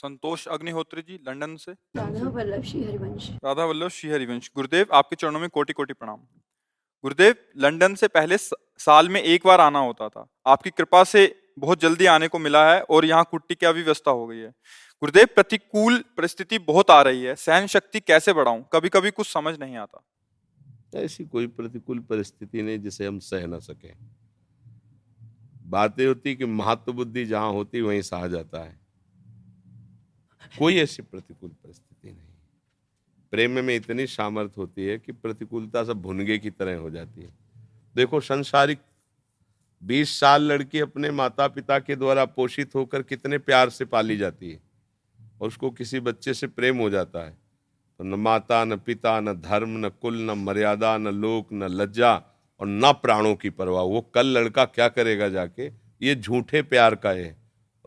Santosh Agnihotri ji London से। राधा वल्लभ श्री हरिवंश। राधा वल्लभ श्री हरिवंश। गुरुदेव आपके चरणों में कोटि कोटि प्रणाम। गुरुदेव लंदन से पहले साल में एक बार आना होता था। आपकी कृपा से बहुत जल्दी आने को मिला है और यहाँ कुट्टी की व्यवस्था हो गई है। गुरुदेव प्रतिकूल परिस्थिति बहुत आ रही है। सहन शक्ति कैसे बढ़ाऊं? कभी कभी कुछ समझ नहीं आता। ऐसी कोई प्रतिकूल परिस्थिति नहीं जिसे हम सह न सकें। बातें होती कि महत्व बुद्धि जहाँ होती वहीं सहा जाता है। कोई ऐसी प्रतिकूल परिस्थिति नहीं। प्रेम में इतनी सामर्थ्य होती है कि प्रतिकूलता सब भुनगे की तरह हो जाती है। देखो, संसारिक बीस साल लड़की अपने माता पिता के द्वारा पोषित होकर कितने प्यार से पाली जाती है और उसको किसी बच्चे से प्रेम हो जाता है। तो न माता, न पिता, न धर्म, न कुल, न मर्यादा, न लोक, न लज्जा और न प्राणों की परवाह। वो कल लड़का क्या करेगा जाके? ये झूठे प्यार का है।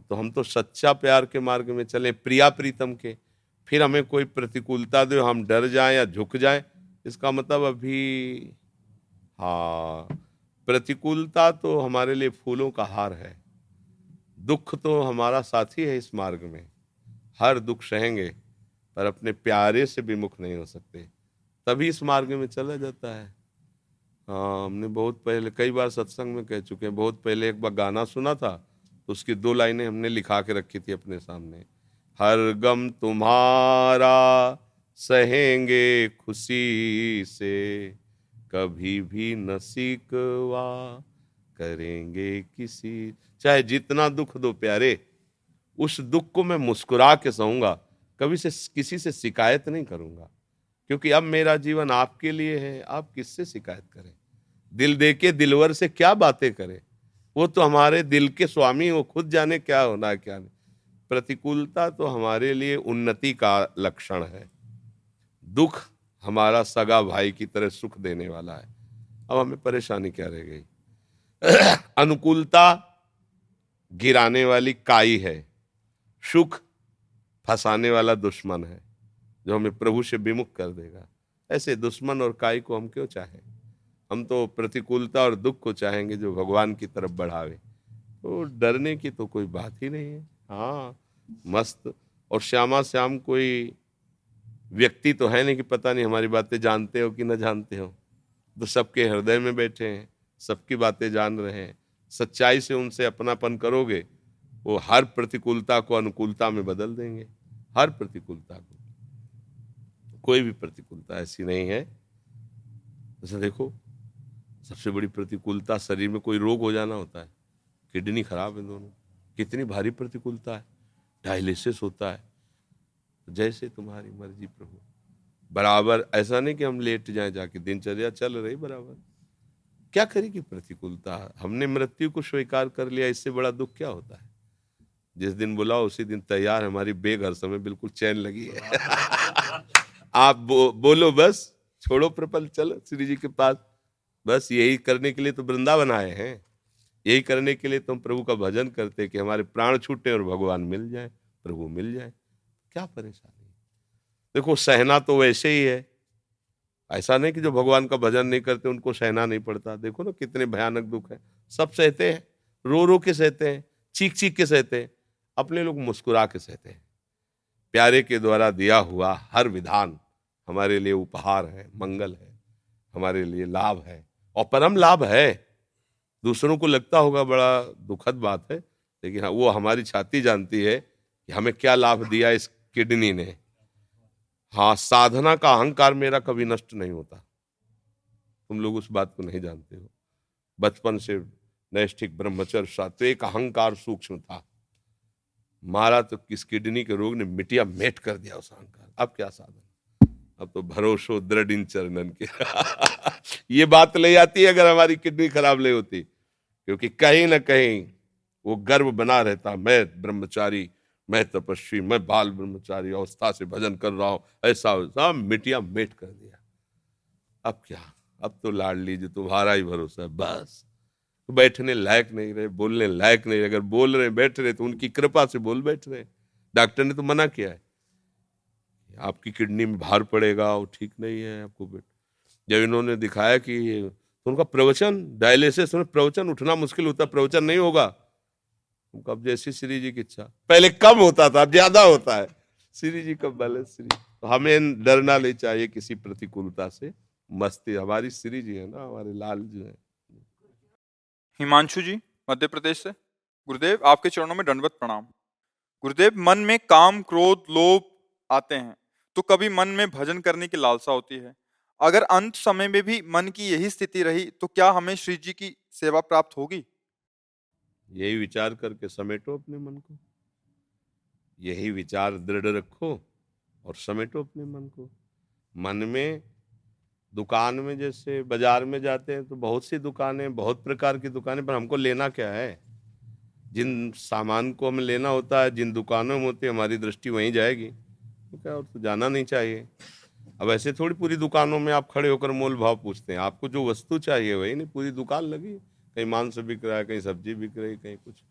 तो हम तो सच्चा प्यार के मार्ग में चले, प्रिया प्रीतम के। फिर हमें कोई प्रतिकूलता दे, हम डर जाएँ या झुक जाएँ, इसका मतलब अभी हाँ प्रतिकूलता तो हमारे लिए फूलों का हार है। दुख तो हमारा साथी है इस मार्ग में। हर दुख सहेंगे, पर अपने प्यारे से विमुख नहीं हो सकते। तभी इस मार्ग में चला जाता है। हाँ हमने बहुत पहले, कई बार सत्संग में कह चुके हैं, बहुत पहले एक बार गाना सुना था उसकी दो लाइनें हमने लिखा के रखी थी अपने सामने। हर गम तुम्हारा सहेंगे खुशी से, कभी भी न सिकवा करेंगे किसी। चाहे जितना दुख दो प्यारे, उस दुख को मैं मुस्कुरा के सहूँगा, कभी से किसी से शिकायत नहीं करूँगा। क्योंकि अब मेरा जीवन आपके लिए है, आप किससे शिकायत करें? दिल दे के दिलवर से क्या बातें करें? वो तो हमारे दिल के स्वामी वो खुद जाने क्या होना है, क्या नहीं। प्रतिकूलता तो हमारे लिए उन्नति का लक्षण है। दुख हमारा सगा भाई की तरह सुख देने वाला है। अब हमें परेशानी क्या रह गई? अनुकूलता गिराने वाली काई है। सुख फंसाने वाला दुश्मन है, जो हमें प्रभु से विमुख कर देगा। ऐसे दुश्मन और काई को हम क्यों चाहें? हम तो प्रतिकूलता और दुख को चाहेंगे जो भगवान की तरफ़ बढ़ावे। तो डरने की तो कोई बात ही नहीं है। हाँ मस्त। और श्यामा श्याम कोई व्यक्ति तो है नहीं कि पता नहीं हमारी बातें जानते हो कि न जानते हो। तो सबके हृदय में बैठे हैं, सबकी बातें जान रहे हैं। सच्चाई से उनसे अपनापन करोगे, वो हर प्रतिकूलता को अनुकूलता में बदल देंगे। हर प्रतिकूलता को। कोई भी प्रतिकूलता ऐसी नहीं है। जैसे देखो सबसे बड़ी प्रतिकूलता शरीर में कोई रोग हो जाना होता है। किडनी खराब है दोनों। कितनी भारी प्रतिकूलता है। डायलिसिस होता है। जैसे तुम्हारी मर्ज़ी प्रभु। बराबर ऐसा नहीं कि हम लेट जाए जाके। दिनचर्या चल रही बराबर। क्या करेगी प्रतिकूलता? हमने मृत्यु को स्वीकार कर लिया इससे बड़ा दुख क्या होता है? जिस दिन बुलाओ उसी दिन तैयार। हमारी बेग हर समय बिल्कुल चैन लगी है। आप बो, बोलो बस छोड़ो प्रपल चलो। श्री जी के पास बस यही करने के लिए तो वृंदावन आए हैं। यही करने के लिए तो प्रभु का भजन करते कि हमारे प्राण छूटे और भगवान मिल जाए, प्रभु मिल जाए। क्या परेशानी देखो, सहना तो वैसे ही है। ऐसा नहीं कि जो भगवान का भजन नहीं करते, उनको सहना नहीं पड़ता। देखो ना, कितने भयानक दुख है। सब सहते हैं। रो रो के सहते हैं, चीख चीख के सहते हैं, अपने लोग मुस्कुरा के सहते हैं। प्यारे के द्वारा दिया हुआ हर विधान हमारे लिए उपहार है, मंगल है, हमारे लिए लाभ है। और परम लाभ है। दूसरों को लगता होगा बड़ा दुखद बात है लेकिन हाँ, वो हमारी छाती जानती है कि हमें क्या लाभ दिया इस किडनी ने। हाँ साधना का अहंकार मेरा कभी नष्ट नहीं होता। तुम लोग उस बात को नहीं जानते हो। बचपन से नैष्ठिक ब्रह्मचर्य सात्विक अहंकार सूक्ष्म था। मारा तो किस किडनी के रोग ने मिटिया मेट कर दिया उस अहंकार। अब क्या साधन? अब तो भरोसो दृढ़ इन चरणन के। ये बात ले आती है अगर हमारी किडनी खराब नहीं होती, क्योंकि कहीं ना कहीं वो गर्व बना रहता, मैं ब्रह्मचारी, मैं तपस्वी, मैं बाल ब्रह्मचारी, अवस्था से भजन कर रहा हूँ, ऐसा वैसा मिटिया मेट कर दिया। अब क्या? अब तो लाड़ लीजिए तुम्हारा ही भरोसा है, बस। तो बैठने लायक नहीं रहे, बोलने लायक नहीं रहे, अगर बोल रहे, बैठ रहे तो उनकी कृपा से बोल बैठ रहे। डॉक्टर ने तो मना किया है। आपकी किडनी में भार पड़ेगा, वो ठीक नहीं है आपको जब इन्होंने दिखाया कि तो उनका प्रवचन, डायलिसिस में प्रवचन, उठना मुश्किल होता, प्रवचन नहीं होगा। अब जैसी श्री जी की इच्छा। पहले कम होता था, अब ज़्यादा होता है। श्री जी कब बोले श्री। तो हमें डरना नहीं चाहिए किसी प्रतिकूलता से। मस्ती, हमारी श्री जी है ना, हमारे लाल जी है। हिमांशु जी, मध्य प्रदेश से। गुरुदेव, आपके चरणों में दंडवत प्रणाम। गुरुदेव, मन में काम, क्रोध, लोभ आते हैं। तो कभी मन में भजन करने की लालसा होती है। अगर अंत समय में भी मन की यही स्थिति रही तो क्या हमें श्री जी की सेवा प्राप्त होगी? यही विचार करके समेटो अपने मन को। यही विचार दृढ़ रखो और समेटो अपने मन को। मन में, दुकान में जैसे बाज़ार में जाते हैं तो बहुत सी दुकानें, बहुत प्रकार की दुकानें, पर हमको लेना क्या है? जिन सामान को हमें लेना होता है, जिन दुकानों में होती है, हमारी दृष्टि वहीं जाएगी। क्या और तो जाना नहीं चाहिए। अब ऐसे थोड़ी पूरी दुकानों में आप खड़े होकर मोल भाव पूछते हैं। आपको जो वस्तु चाहिए वही नहीं, पूरी दुकान लगी कहीं मांस बिक रहा है, कहीं सब्ज़ी बिक रही, कहीं कुछ।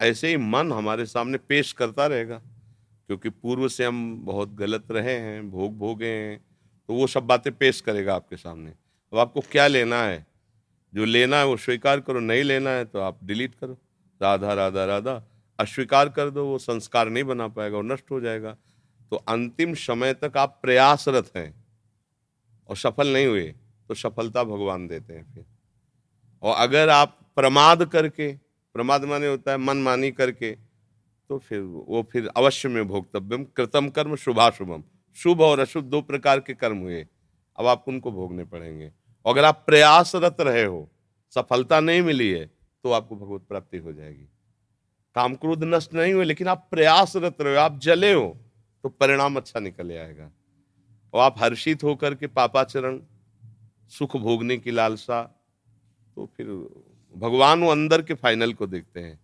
ऐसे ही मन हमारे सामने पेश करता रहेगा, क्योंकि पूर्व से हम बहुत गलत रहे हैं, भोग भोगे हैं तो वो सब बातें पेश करेगा आपके सामने। अब आपको क्या लेना है? जो लेना है वो स्वीकार करो, नहीं लेना है तो आप डिलीट करो। राधा राधा राधा, अस्वीकार कर दो, वो संस्कार नहीं बना पाएगा, वो नष्ट हो जाएगा। तो अंतिम समय तक आप प्रयासरत हैं। और सफल नहीं हुए तो सफलता भगवान देते हैं फिर। और अगर आप प्रमाद करके, प्रमाद माने होता है मन मानी करके तो फिर वो फिर अवश्य में भोक्तव्यम, कृतम कर्म, शुभाशुभम। शुभ और अशुभ दो प्रकार के कर्म हुए, अब आपको उनको भोगने पड़ेंगे। अगर आप प्रयासरत रहे हो, सफलता नहीं मिली है तो आपको भगवत प्राप्ति हो जाएगी। काम क्रोध नष्ट नहीं हुए, लेकिन आप प्रयासरत रहे हो, आप जले हो। तो परिणाम अच्छा निकल आएगा। और आप हर्षित होकर के पापाचरण, सुख भोगने की लालसा तो फिर भगवान वो अंदर के फाइनल को देखते हैं।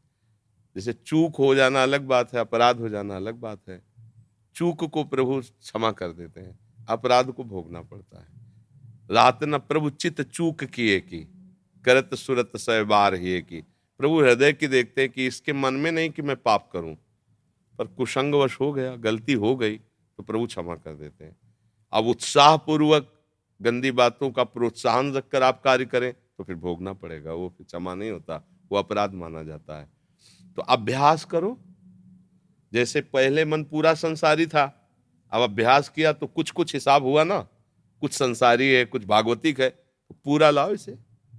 जैसे चूक हो जाना अलग बात है, अपराध हो जाना अलग बात है। चूक को प्रभु क्षमा कर देते हैं, अपराध को भोगना पड़ता है। रात न प्रभु चित चूक किए की, करत सुरत सहबार ही की। प्रभु हृदय की देखते हैं कि इसके मन में नहीं कि मैं पाप करूँ पर कुसंगवश हो गया, गलती हो गई तो प्रभु क्षमा कर देते हैं। अब उत्साह पूर्वक गंदी बातों का प्रोत्साहन रखकर आप कार्य करें तो फिर भोगना पड़ेगा, वो फिर क्षमा नहीं होता, वो अपराध माना जाता है। तो अभ्यास करो। जैसे पहले मन पूरा संसारी था, अब अभ्यास किया तो कुछ कुछ हिसाब हुआ ना, कुछ संसारी है, कुछ भागवतिक है तो पूरा लाओ इसे।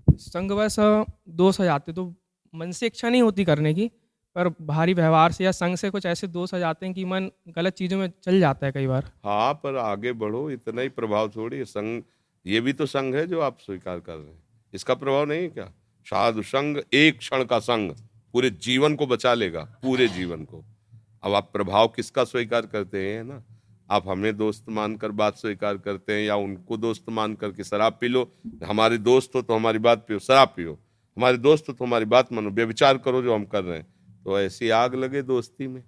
संगवश दोष आ जाते तो मन से इच्छा नहीं होती करने की। पर भारी व्यवहार से या संग से कुछ ऐसे दोष आ जाते हैं कि मन गलत चीज़ों में चल जाता है कई बार? हाँ पर आगे बढ़ो, इतना ही प्रभाव छोड़िए संग ये भी तो संग है जो आप स्वीकार कर रहे हैं। इसका प्रभाव नहीं है क्या? साधु संग एक क्षण का संग पूरे जीवन को बचा लेगा, पूरे जीवन को। अब आप प्रभाव किसका स्वीकार करते हैं ना? आप हमें दोस्त मानकर बात स्वीकार करते हैं या उनको दोस्त मान करके शराब पी लो? हमारे दोस्त हो तो हमारी बात पियो, शराब पियो। हमारे दोस्त हो तो हमारी बात मानो। व्यविचार करो जो हम कर रहे हैं। तो ऐसी आग लगे दोस्ती में।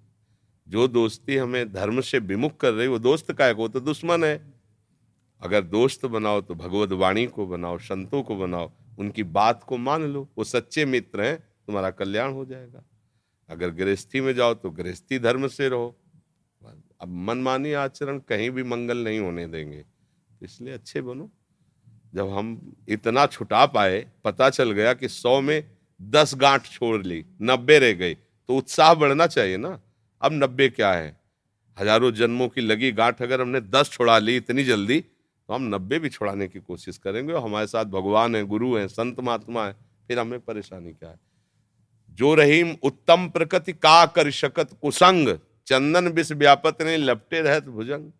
जो दोस्ती हमें धर्म से विमुख कर रही, वो दोस्त का है, वो तो दुश्मन है। अगर दोस्त बनाओ तो भगवत वाणी को बनाओ, संतों को बनाओ, उनकी बात को मान लो, वो सच्चे मित्र हैं, तुम्हारा कल्याण हो जाएगा। अगर गृहस्थी में जाओ तो गृहस्थी धर्म से रहो। अब मनमानी आचरण कहीं भी मंगल नहीं होने देंगे। इसलिए अच्छे बनो। जब हम इतना छुटा पाए, पता चल गया कि सौ में दस गांठ छोड़ ली, नब्बे रह गई। तो उत्साह बढ़ना चाहिए ना। अब नब्बे क्या है? हज़ारों जन्मों की लगी गांठ अगर हमने दस छोड़ा ली इतनी जल्दी तो हम नब्बे भी छोड़ाने की कोशिश करेंगे और हमारे साथ भगवान है, गुरु हैं, संत महात्मा है, फिर हमें परेशानी क्या है? जो रहीम उत्तम प्रकृति का कर शकत कुसंग, चंदन विष व्यापत ने लपटे रहत भुजंग।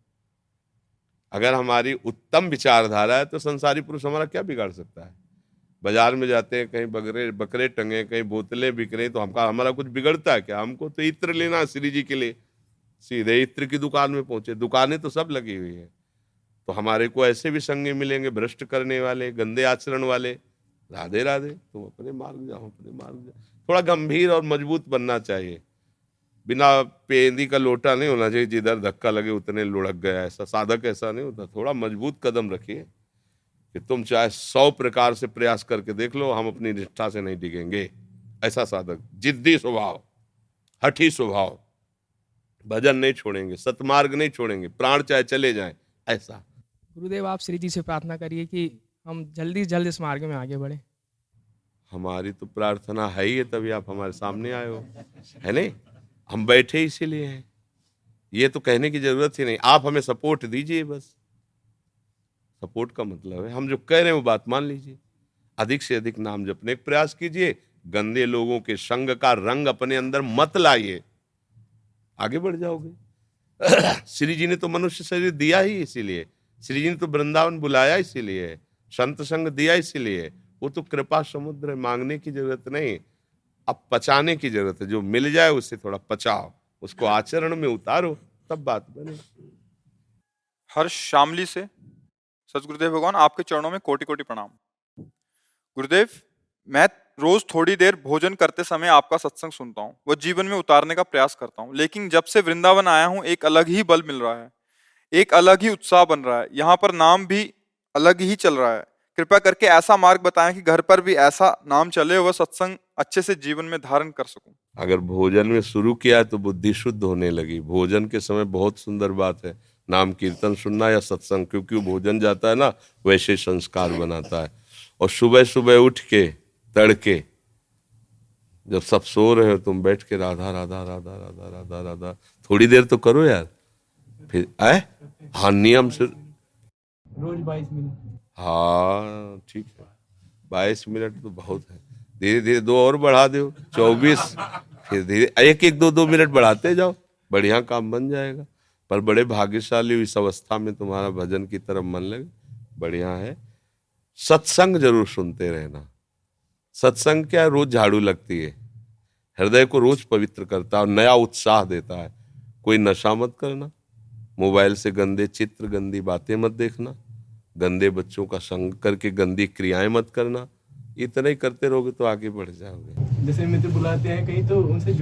अगर हमारी उत्तम विचारधारा है तो संसारी पुरुष हमारा क्या बिगाड़ सकता है? बाज़ार में जाते हैं कहीं बकरे बकरे टंगे कहीं बोतलें बिक रही तो हमका हमारा कुछ बिगड़ता है क्या? हमको तो इत्र लेना श्री जी के लिए। सीधे इत्र की दुकान में पहुँचे। दुकानें तो सब लगी हुई है। तो हमारे को ऐसे भी संगे मिलेंगे भ्रष्ट करने वाले गंदे आचरण वाले। राधे राधे तुम अपने मार्ग जाओ अपने मार्ग जाओ। थोड़ा गंभीर और मज़बूत बनना चाहिए। बिना पेंदी का लोटा नहीं होना चाहिए जिधर धक्का लगे उतने लुढ़क गया ऐसा साधक ऐसा नहीं होता। थोड़ा मज़बूत कदम रखिए। कि तुम चाहे सौ प्रकार से प्रयास करके देख लो हम अपनी निष्ठा से नहीं डिगेंगे। ऐसा साधक जिद्दी स्वभाव हठी स्वभाव भजन नहीं छोड़ेंगे सतमार्ग नहीं छोड़ेंगे प्राण चाहे चले जाए ऐसा। गुरुदेव आप श्री जी से प्रार्थना करिए कि हम जल्दी से जल्द इस मार्ग में आगे बढ़े। हमारी तो प्रार्थना है ही है तभी आप हमारे सामने आए हो। है नहीं? हम बैठे इसीलिए हैं। ये तो कहने की ज़रूरत ही नहीं। आप हमें सपोर्ट दीजिए बस। सपोर्ट का मतलब है। हम जो कह रहे हैं वो बात मान लीजिए। अधिक से अधिक नाम जपने का प्रयास कीजिए। गंदे लोगों के संग का रंग अपने अंदर मत लाइए। आगे बढ़ जाओगे। श्री जी ने तो मनुष्य शरीर दिया ही इसीलिए। श्री जी ने तो वृंदावन बुलाया इसीलिए। संत संग दिया इसीलिए। वो तो कृपा समुद्र मांगने की ज़रूरत नहीं। अब पचाने की ज़रूरत है। जो मिल जाए उससे थोड़ा पचाओ। उसको आचरण में उतारो। तब बात बने। हर्ष शामली से सच गुरुदेव भगवान, आपके चरणों में कोटि कोटि प्रणाम। गुरुदेव, मैं रोज थोड़ी देर भोजन करते समय आपका सत्संग सुनता हूँ वो जीवन में उतारने का प्रयास करता हूँ, लेकिन जब से वृंदावन आया हूँ, एक अलग ही बल मिल रहा है, एक अलग ही उत्साह बन रहा है, यहाँ पर नाम भी अलग ही चल रहा है। कृपया करके ऐसा मार्ग बताएँ कि घर पर भी ऐसा नाम चले वह सत्संग अच्छे से जीवन में धारण कर सकूँ। अगर भोजन में शुरू किया तो बुद्धि शुद्ध होने लगी, भोजन के समय बहुत सुंदर बात है नाम कीर्तन सुनना या सत्संग क्योंकि वो भोजन जाता है ना वैसे संस्कार बनाता है। और सुबह सुबह उठ के तड़के जब सब सो रहे हो तुम बैठ के राधा राधा राधा राधा राधा राधा थोड़ी देर तो करो यार। फिर आए हाँ नियम से रोज बाईस मिनट। हाँ ठीक है। बाईस मिनट तो बहुत है। धीरे धीरे दो और बढ़ा दो चौबीस। फिर धीरे एक एक दो दो मिनट बढ़ाते जाओ बढ़िया काम बन जाएगा। पर बड़े भाग्यशाली इस अवस्था में तुम्हारा भजन की तरफ़ मन लगे बढ़िया है। सत्संग ज़रूर सुनते रहना। सत्संग क्या रोज झाड़ू लगती है। हृदय को रोज पवित्र करता है और नया उत्साह देता है। कोई नशा मत करना। मोबाइल से गंदे चित्र, गंदी बातें मत देखना। गंदे बच्चों का संग करके गंदी क्रियाएँ मत करना। इतना ही करते रहोगे तो आगे बढ़ जाओगे। जैसे मित्र बुलाते हैं कहीं तो उनसे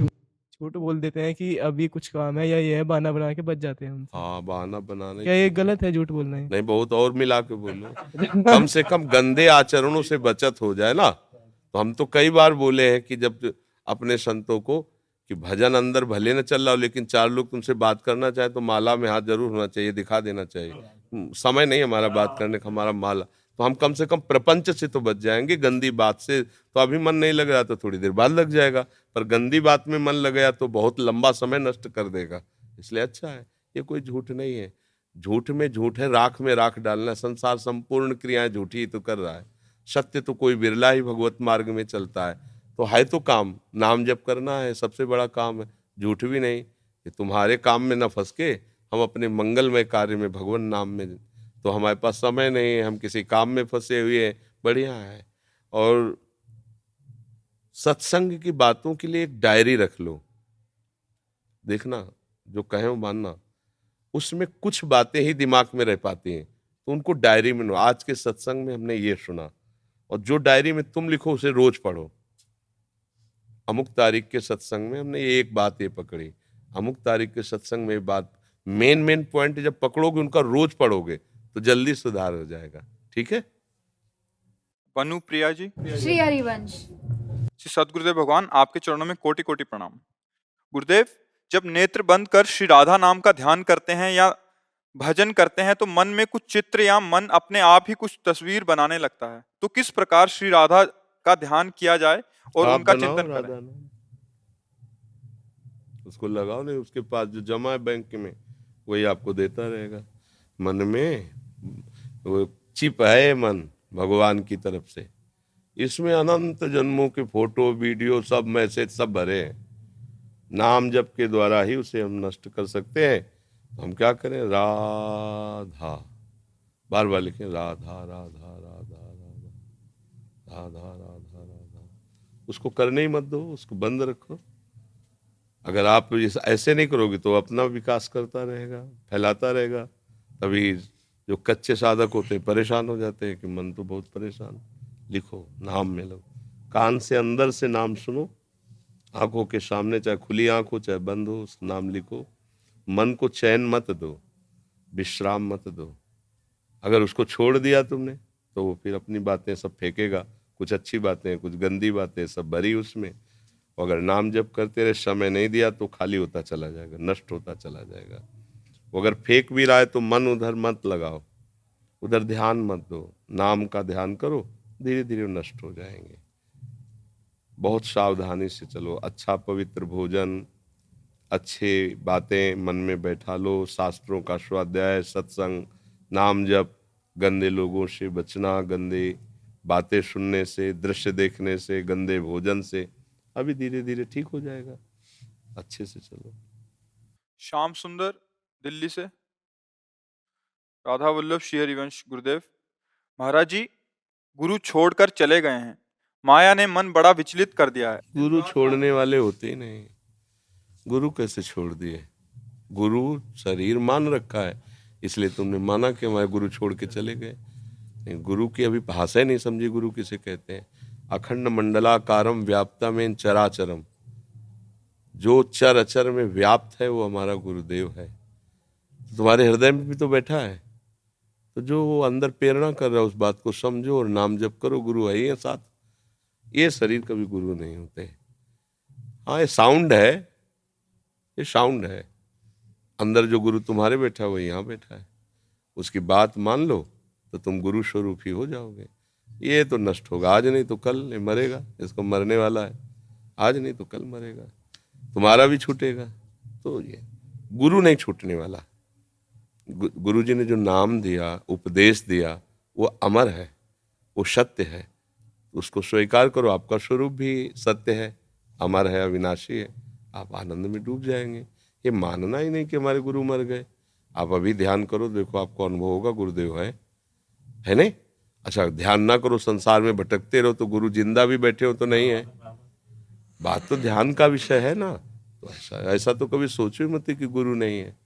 झूठ बोल देते हैं कि अभी कुछ काम है या ये है बहाना बना के बच जाते हैं हम हाँ बहाना बनाने क्या ये गलत है झूठ बोलना है? नहीं बहुत और मिला के बोलो। कम से कम गंदे आचरणों से बचत हो जाए ना। तो हम तो कई बार बोले हैं कि जब अपने संतों को कि भजन अंदर भले न चल रहा हो लेकिन चार लोग तुमसे बात करना चाहे तो माला में हाथ ज़रूर होना चाहिए दिखा देना चाहिए। समय नहीं हमारा बात करने का हमारा माला। तो हम कम से कम प्रपंच से तो बच जाएँगे, गंदी बात से तो अभी मन नहीं लग रहा तो थोड़ी देर बाद लग जाएगा, पर गंदी बात में मन लग गया तो बहुत लंबा समय नष्ट कर देगा, इसलिए अच्छा है, ये कोई झूठ नहीं है, झूठ में झूठ है, राख में राख डालना, संसार संपूर्ण क्रियाएँ झूठी ही तो कर रहा है, सत्य तो कोई बिरला ही भगवत मार्ग में चलता है तो है तो काम, नाम जप करना है, सबसे बड़ा काम है, झूठ भी नहीं कि तुम्हारे काम में न फंस के हम अपने मंगलमय कार्य में भगवान नाम में तो हमारे पास समय नहीं है, हम किसी काम में फंसे हुए हैं। बढ़िया है। और सत्संग की बातों के लिए एक डायरी रख लो। देखना, जो कहे वो मानना। उसमें कुछ बातें ही दिमाग में रह पाती हैं। तो उनको डायरी में आज के सत्संग में हमने ये सुना। और जो डायरी में तुम लिखो, उसे रोज पढ़ो। अमुक तारीख के सत्संग में हमने ये एक बात ये पकड़ी। अमुक तारीख के सत्संग में बात। मेन मेन पॉइंट जब पकड़ोगे, उनका रोज पढ़ोगे। तो जल्दी सुधार हो जाएगा। ठीक है? बनु प्रिया जी। श्री हरिवंश। श्री सदगुरुदेव भगवान आपके चरणों में कोटि कोटि प्रणाम। गुरुदेव जब नेत्र बंद कर श्री राधा नाम का ध्यान करते हैं या भजन करते हैं तो मन में कुछ चित्र या मन अपने आप ही कुछ तस्वीर बनाने लगता है। तो किस प्रकार श्री राधा का ध्यान किया जाए और उनका चिंतन करें? उसको लगाओ नहीं उसके पास जो जमा है बैंक में वही आपको देता रहेगा। मन में चिप है मन भगवान की तरफ़ से। इसमें अनंत जन्मों के फ़ोटो, वीडियो, सब मैसेज, सब भरे हैं। नाम जप के द्वारा ही उसे हम नष्ट कर सकते हैं। तो हम क्या करें? राधा। बार बार लिखें, राधा राधा राधा राधा। राधा राधा राधा। उसको करने ही मत दो, उसको बंद रखो। अगर आप ऐसे नहीं करोगे तो अपना विकास करता रहेगा, फैलाता रहेगा। तभी जो कच्चे साधक होते हैं, परेशान हो जाते हैं कि मन तो बहुत परेशान। लिखो, नाम में लो। कान से अंदर से नाम सुनो। आँखों के सामने चाहे खुली आँख हो, चाहे बंद हो नाम लिखो। मन को चैन मत दो, विश्राम मत दो। अगर उसको छोड़ दिया तुमने तो वो फिर अपनी बातें सब फेंकेगा। कुछ अच्छी बातें, कुछ गंदी बातें, सब भरी उसमें। अगर नाम जप करते रहे, समय नहीं दिया तो खाली होता चला जाएगा, नष्ट होता चला जाएगा। वो अगर फेंक भी रहा है तो मन उधर मत लगाओ, उधर ध्यान मत दो, नाम का ध्यान करो धीरे धीरे नष्ट हो जाएँगे। बहुत सावधानी से चलो अच्छा पवित्र भोजन, अच्छे बातें मन में बैठा लो, शास्त्रों का स्वाध्याय, सत्संग, नाम जप, गंदे लोगों से बचना, गंदे बातें सुनने से, दृश्य देखने से, गंदे भोजन से, अभी धीरे धीरे ठीक हो जाएगा। अच्छे से चलो। श्याम सुंदर दिल्ली से। राधा वल्लभ, श्री हरिवंश, गुरुदेव। महाराज जी, गुरु छोड़कर चले गए हैं। माया ने मन बड़ा विचलित कर दिया है। गुरु छोड़ने वाले होते ही नहीं। गुरु कैसे छोड़ दिए? गुरु शरीर मान रखा है, इसलिए तुमने माना कि हमारे गुरु छोड़ के चले गए। नहीं, गुरु की अभी भाषा ही नहीं समझी, गुरु किसे कहते हैं? अखंड मंडलाकारम व्याप्ता में चराचरम। जो चर अचर में व्याप्त है, वो हमारा गुरुदेव है। तुम्हारे हृदय में भी तो बैठा है। तो जो वो अंदर प्रेरणा कर रहा है, उस बात को समझो और नाम जप करो, गुरु है है साथ। ये शरीर कभी गुरु नहीं होते हाँ। ये साउंड है। ये साउंड है। अंदर जो गुरु तुम्हारे बैठा है, वो यहाँ बैठा है। उसकी बात मान लो तो तुम गुरु स्वरूप ही हो जाओगे। ये तो नष्ट होगा। आज नहीं तो कल ये मरेगा। इसको मरने वाला है। आज नहीं तो कल मरेगा। तुम्हारा भी छूटेगा। तो ये, गुरु नहीं छूटने वाला। गुरु जी ने जो नाम दिया, उपदेश दिया, वो अमर है, वो सत्य है। उसको स्वीकार करो, आपका स्वरूप भी सत्य है, अमर है, अविनाशी है, आप आनंद में डूब जाएँगे। ये मानना ही नहीं कि हमारे गुरु मर गए। आप अभी ध्यान करो, देखो आपको अनुभव होगा, गुरुदेव है। है नहीं? अच्छा ध्यान ना करो, संसार में भटकते रहो तो गुरु ज़िंदा भी बैठे हो तो नहीं है। बात तो ध्यान का विषय है ना। तो ऐसा ऐसा तो कभी सोचो मत कि गुरु नहीं है।